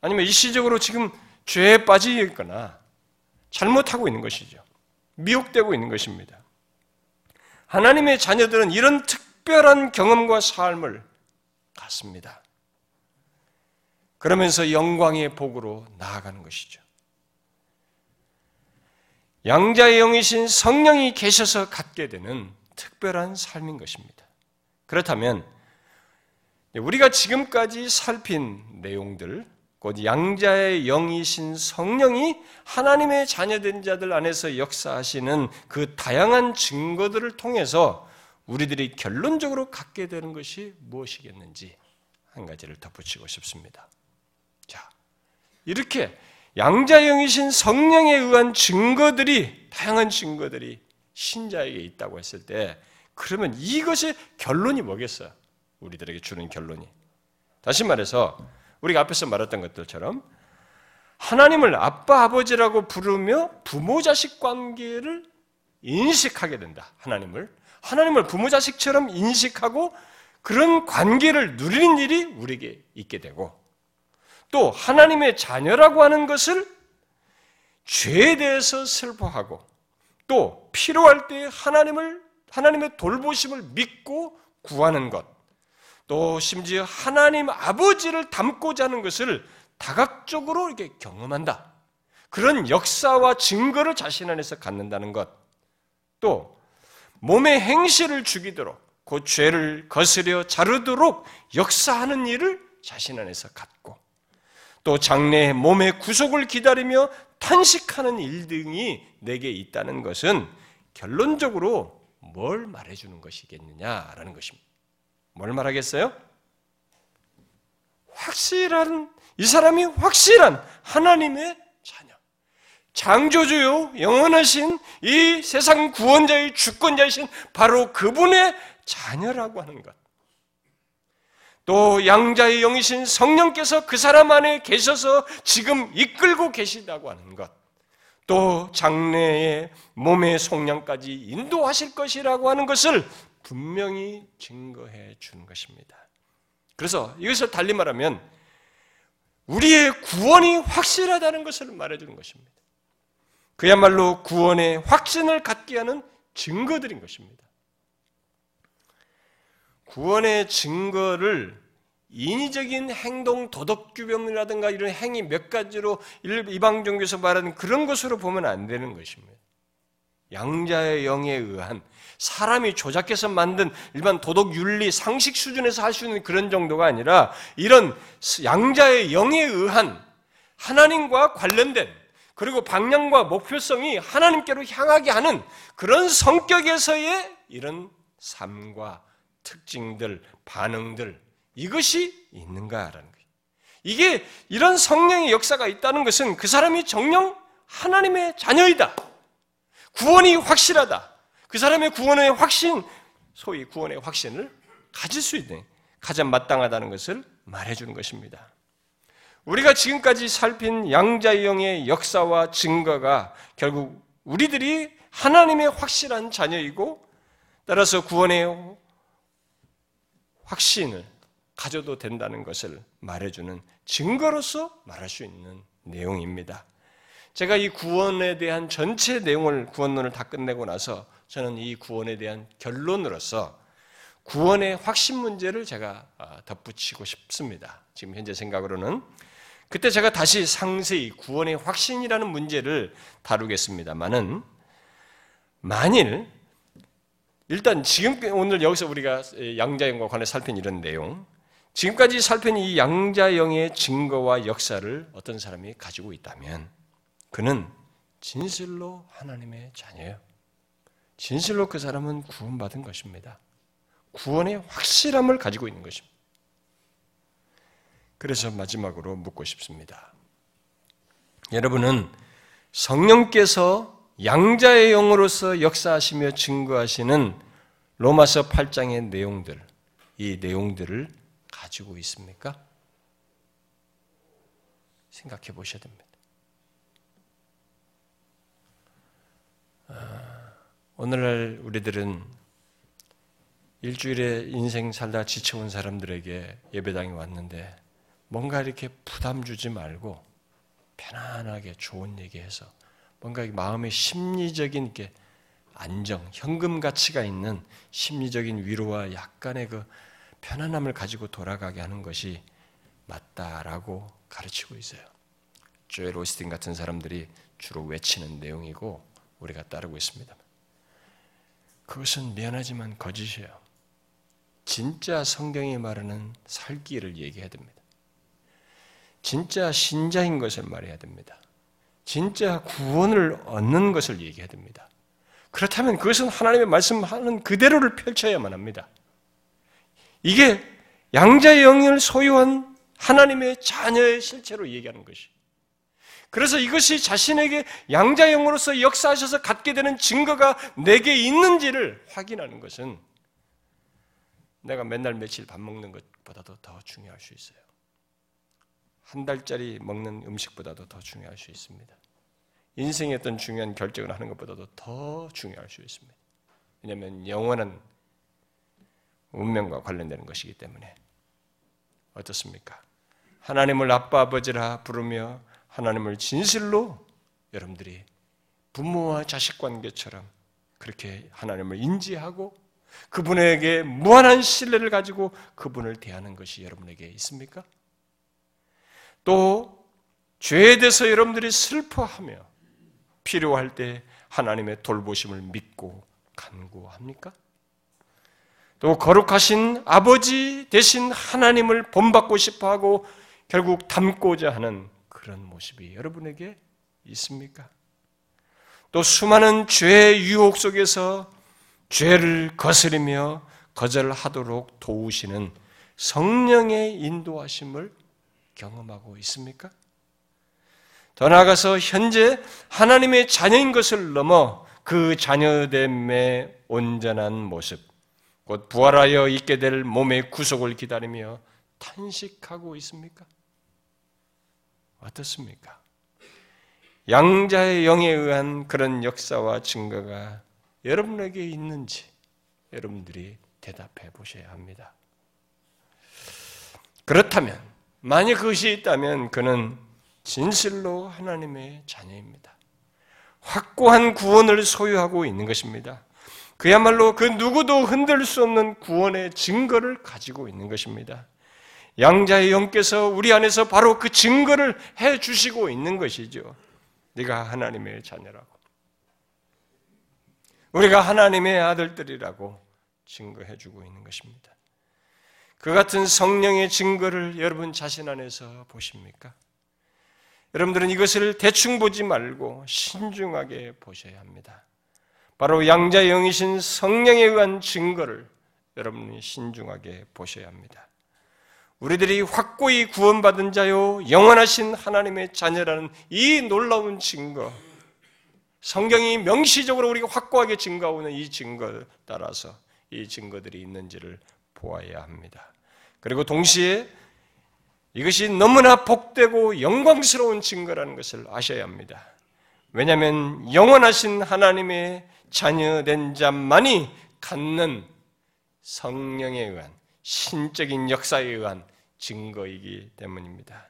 아니면 일시적으로 지금 죄에 빠져 있거나 잘못하고 있는 것이죠. 미혹되고 있는 것입니다. 하나님의 자녀들은 이런 특 별한 경험과 삶을 갖습니다. 그러면서 영광의 복으로 나아가는 것이죠. 양자의 영이신 성령이 계셔서 갖게 되는 특별한 삶인 것입니다. 그렇다면 우리가 지금까지 살핀 내용들, 곧 양자의 영이신 성령이 하나님의 자녀된 자들 안에서 역사하시는 그 다양한 증거들을 통해서 우리들이 결론적으로 갖게 되는 것이 무엇이겠는지 한 가지를 덧붙이고 싶습니다. 자, 이렇게 양자의 영이신 성령에 의한 증거들이, 다양한 증거들이 신자에게 있다고 했을 때, 그러면 이것의 결론이 뭐겠어요? 우리들에게 주는 결론이. 다시 말해서 우리가 앞에서 말했던 것들처럼 하나님을 아빠 아버지라고 부르며 부모 자식 관계를 인식하게 된다. 하나님을 하나님을 부모 자식처럼 인식하고 그런 관계를 누리는 일이 우리에게 있게 되고 또 하나님의 자녀라고 하는 것을 죄에 대해서 슬퍼하고 또 필요할 때 하나님을 하나님의 돌보심을 믿고 구하는 것 또 심지어 하나님 아버지를 닮고자 하는 것을 다각적으로 이렇게 경험한다. 그런 역사와 증거를 자신 안에서 갖는다는 것. 또 몸의 행실을 죽이도록 그 죄를 거스려 자르도록 역사하는 일을 자신 안에서 갖고 또 장래에 몸의 구속을 기다리며 탄식하는 일 등이 내게 있다는 것은 결론적으로 뭘 말해주는 것이겠느냐라는 것입니다. 뭘 말하겠어요? 확실한, 이 사람이 확실한 하나님의. 창조주요, 영원하신 이 세상 구원자의 주권자이신 바로 그분의 자녀라고 하는 것. 또 양자의 영이신 성령께서 그 사람 안에 계셔서 지금 이끌고 계시다고 하는 것. 또 장래의 몸의 속량까지 인도하실 것이라고 하는 것을 분명히 증거해 주는 것입니다. 그래서 이것을 달리 말하면 우리의 구원이 확실하다는 것을 말해 주는 것입니다. 그야말로 구원의 확신을 갖게 하는 증거들인 것입니다. 구원의 증거를 인위적인 행동, 도덕 규범이라든가 이런 행위 몇 가지로 이방 종교에서 말하는 그런 것으로 보면 안 되는 것입니다. 양자의 영에 의한 사람이 조작해서 만든 일반 도덕 윤리 상식 수준에서 할 수 있는 그런 정도가 아니라 이런 양자의 영에 의한 하나님과 관련된 그리고 방향과 목표성이 하나님께로 향하게 하는 그런 성격에서의 이런 삶과 특징들, 반응들, 이것이 있는가라는 거예요. 이게 이런 성령의 역사가 있다는 것은 그 사람이 정령 하나님의 자녀이다. 구원이 확실하다. 그 사람의 구원의 확신, 소위 구원의 확신을 가질 수 있는, 가장 마땅하다는 것을 말해주는 것입니다. 우리가 지금까지 살핀 양자의 영의 역사와 증거가 결국 우리들이 하나님의 확실한 자녀이고 따라서 구원의 확신을 가져도 된다는 것을 말해주는 증거로서 말할 수 있는 내용입니다. 제가 이 구원에 대한 전체 내용을 구원론을 다 끝내고 나서 저는 이 구원에 대한 결론으로서 구원의 확신 문제를 제가 아, 덧붙이고 싶습니다. 지금 현재 생각으로는 그때 제가 다시 상세히 구원의 확신이라는 문제를 다루겠습니다만은 만일 일단 지금 오늘 여기서 우리가 양자영과 관해 살핀 이런 내용, 지금까지 살핀 이 양자영의 증거와 역사를 어떤 사람이 가지고 있다면 그는 진실로 하나님의 자녀예요. 진실로 그 사람은 구원받은 것입니다. 구원의 확실함을 가지고 있는 것입니다. 그래서 마지막으로 묻고 싶습니다. 여러분은 성령께서 양자의 영으로서 역사하시며 증거하시는 로마서 8장의 내용들, 이 내용들을 가지고 있습니까? 생각해 보셔야 됩니다. 아, 오늘날 우리들은 일주일에 인생 살다 지쳐온 사람들에게 예배당에 왔는데 뭔가 이렇게 부담 주지 말고 편안하게 좋은 얘기해서 뭔가 마음의 심리적인 게 안정, 현금 가치가 있는 심리적인 위로와 약간의 그 편안함을 가지고 돌아가게 하는 것이 맞다라고 가르치고 있어요. 조엘 오스틴 같은 사람들이 주로 외치는 내용이고 우리가 따르고 있습니다. 그것은 미안하지만 거짓이에요. 진짜 성경이 말하는 살기를 얘기해야 됩니다. 진짜 신자인 것을 말해야 됩니다. 진짜 구원을 얻는 것을 얘기해야 됩니다. 그렇다면 그것은 하나님의 말씀하는 그대로를 펼쳐야만 합니다. 이게 양자의 영을 소유한 하나님의 자녀의 실체로 얘기하는 것이. 그래서 이것이 자신에게 양자의 영으로서 역사하셔서 갖게 되는 증거가 내게 있는지를 확인하는 것은 내가 맨날 며칠 밥 먹는 것보다도 더 중요할 수 있어요. 한 달짜리 먹는 음식보다도 더 중요할 수 있습니다. 인생의 어떤 중요한 결정을 하는 것보다도 더 중요할 수 있습니다. 왜냐하면 영원한 운명과 관련되는 것이기 때문에 어떻습니까? 하나님을 아빠 아버지라 부르며 하나님을 진실로 여러분들이 부모와 자식 관계처럼 그렇게 하나님을 인지하고 그분에게 무한한 신뢰를 가지고 그분을 대하는 것이 여러분에게 있습니까? 또 죄에 대해서 여러분들이 슬퍼하며 필요할 때 하나님의 돌보심을 믿고 간구합니까? 또 거룩하신 아버지 대신 하나님을 본받고 싶어 하고 결국 닮고자 하는 그런 모습이 여러분에게 있습니까? 또 수많은 죄의 유혹 속에서 죄를 거스리며 거절하도록 도우시는 성령의 인도하심을 경험하고 있습니까? 더 나아가서 현재 하나님의 자녀인 것을 넘어 그 자녀됨의 온전한 모습, 곧 부활하여 있게 될 몸의 구속을 기다리며 탄식하고 있습니까? 어떻습니까? 양자의 영에 의한 그런 역사와 증거가 여러분에게 있는지 여러분들이 대답해 보셔야 합니다. 그렇다면 만약 그것이 있다면 그는 진실로 하나님의 자녀입니다. 확고한 구원을 소유하고 있는 것입니다. 그야말로 그 누구도 흔들 수 없는 구원의 증거를 가지고 있는 것입니다. 양자의 영께서 우리 안에서 바로 그 증거를 해 주시고 있는 것이죠. 네가 하나님의 자녀라고. 우리가 하나님의 아들들이라고 증거해 주고 있는 것입니다. 그 같은 성령의 증거를 여러분 자신 안에서 보십니까? 여러분들은 이것을 대충 보지 말고 신중하게 보셔야 합니다. 바로 양자 영이신 성령에 의한 증거를 여러분이 신중하게 보셔야 합니다. 우리들이 확고히 구원받은 자요, 영원하신 하나님의 자녀라는 이 놀라운 증거, 성경이 명시적으로 우리가 확고하게 증거하고 있는 이 증거를 따라서 이 증거들이 있는지를 보아야 합니다. 그리고 동시에 이것이 너무나 복되고 영광스러운 증거라는 것을 아셔야 합니다. 왜냐하면 영원하신 하나님의 자녀된 자만이 갖는 성령에 의한 신적인 역사에 의한 증거이기 때문입니다.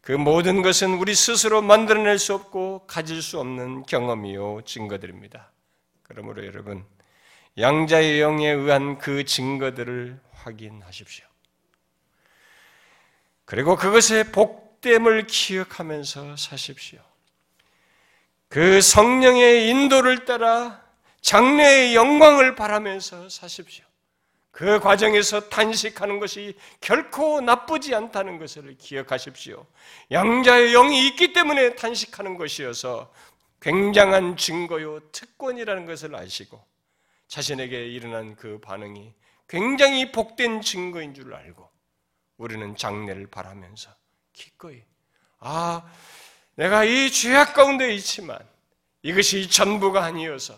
그 모든 것은 우리 스스로 만들어낼 수 없고 가질 수 없는 경험이요 증거들입니다. 그러므로 여러분 양자의 영에 의한 그 증거들을 확인하십시오. 그리고 그것의 복, 복됨을 기억하면서 사십시오. 그 성령의 인도를 따라 장래의 영광을 바라면서 사십시오. 그 과정에서 탄식하는 것이 결코 나쁘지 않다는 것을 기억하십시오. 양자의 영이 있기 때문에 탄식하는 것이어서 굉장한 증거요 특권이라는 것을 아시고 자신에게 일어난 그 반응이 굉장히 복된 증거인 줄 알고 우리는 장래를 바라면서 기꺼이 아 내가 이 죄악 가운데 있지만 이것이 전부가 아니어서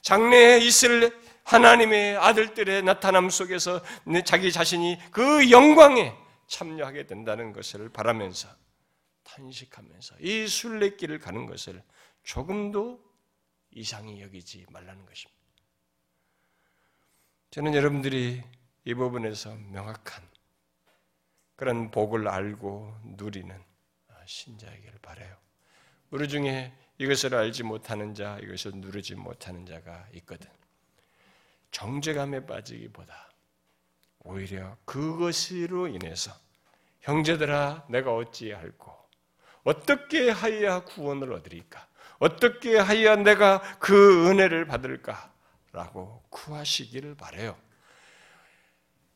장래에 있을 하나님의 아들들의 나타남 속에서 자기 자신이 그 영광에 참여하게 된다는 것을 바라면서 탄식하면서 이 순례길을 가는 것을 조금도 이상히 여기지 말라는 것입니다. 저는 여러분들이 이 부분에서 명확한 그런 복을 알고 누리는 신자이기를 바래요. 우리 중에 이것을 알지 못하는 자, 이것을 누르지 못하는 자가 있거든. 정죄감에 빠지기보다 오히려 그것으로 인해서 형제들아 내가 어찌할꼬 어떻게 하여야 구원을 얻으리까 어떻게 하여야 내가 그 은혜를 받을까 라고 구하시기를 바래요.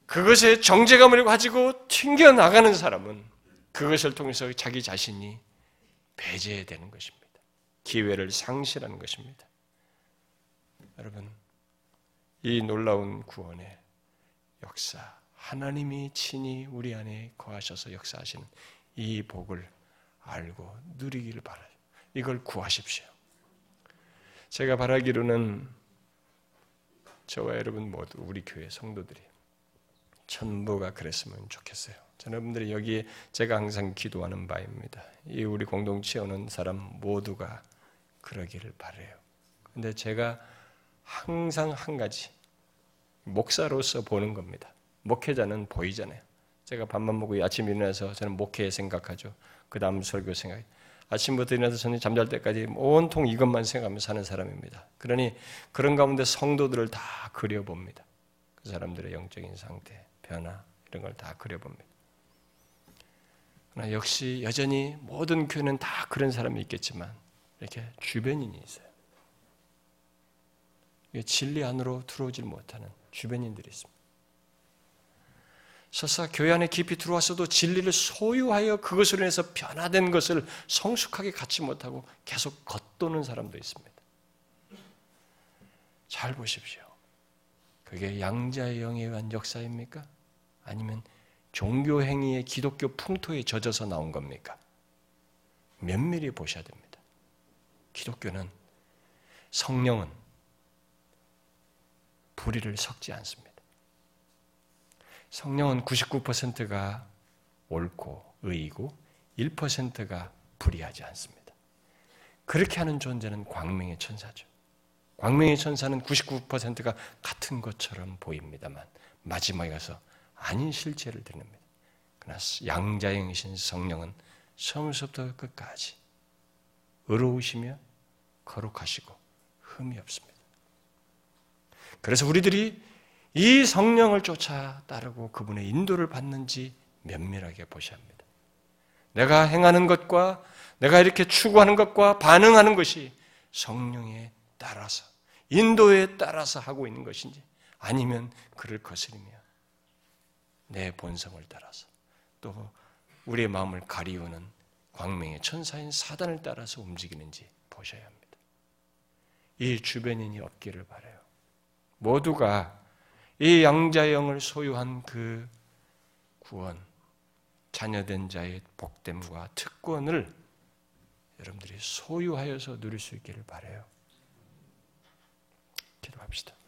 그것에 정제감을 가지고 튕겨 나가는 사람은 그것을 통해서 자기 자신이 배제되는 것입니다. 기회를 상실하는 것입니다. 여러분, 이 놀라운 구원의 역사, 하나님이 친히 우리 안에 거하셔서 역사하시는 이 복을 알고 누리기를 바라요. 이걸 구하십시오. 제가 바라기로는 저와 여러분 모두 우리 교회 성도들이 전부가 그랬으면 좋겠어요. 여러분들이 여기에 제가 항상 기도하는 바입니다. 이 우리 공동체 오는 사람 모두가 그러기를 바래요. 근데 제가 항상 한 가지 목사로서 보는 겁니다. 목회자는 보이잖아요. 제가 밥만 먹고 아침 일어나서 저는 목회 생각하죠. 그 다음 설교 생각. 아침부터 일어나서 저는 잠잘 때까지 온통 이것만 생각하며 사는 사람입니다. 그러니 그런 가운데 성도들을 다 그려봅니다. 그 사람들의 영적인 상태, 변화 이런 걸 다 그려봅니다. 그러나 역시 여전히 모든 교회는 다 그런 사람이 있겠지만 이렇게 주변인이 있어요. 진리 안으로 들어오질 못하는 주변인들이 있습니다. 설사 교회 안에 깊이 들어왔어도 진리를 소유하여 그것으로 인해서 변화된 것을 성숙하게 갖지 못하고 계속 겉도는 사람도 있습니다. 잘 보십시오. 그게 양자의 영에 의한 역사입니까? 아니면 종교 행위의 기독교 풍토에 젖어서 나온 겁니까? 면밀히 보셔야 됩니다. 기독교는 성령은 불의를 섞지 않습니다. 성령은 99%가 옳고 의이고 1%가 불의하지 않습니다. 그렇게 하는 존재는 광명의 천사죠. 광명의 천사는 99%가 같은 것처럼 보입니다만 마지막에 가서 아닌 실체를 드립니다. 그러나 양자형이신 성령은 처음부터 끝까지 의로우시며 거룩하시고 흠이 없습니다. 그래서 우리들이 이 성령을 쫓아 따르고 그분의 인도를 받는지 면밀하게 보셔야 합니다. 내가 행하는 것과 내가 이렇게 추구하는 것과 반응하는 것이 성령에 따라서 인도에 따라서 하고 있는 것인지 아니면 그를 거스리며 내 본성을 따라서 또 우리의 마음을 가리우는 광명의 천사인 사단을 따라서 움직이는지 보셔야 합니다. 이 주변인이 없기를 바래요. 모두가 이 양자의 영을 소유한 그 구원, 자녀된 자의 복됨과 특권을 여러분들이 소유하여서 누릴 수 있기를 바래요. 기도합시다.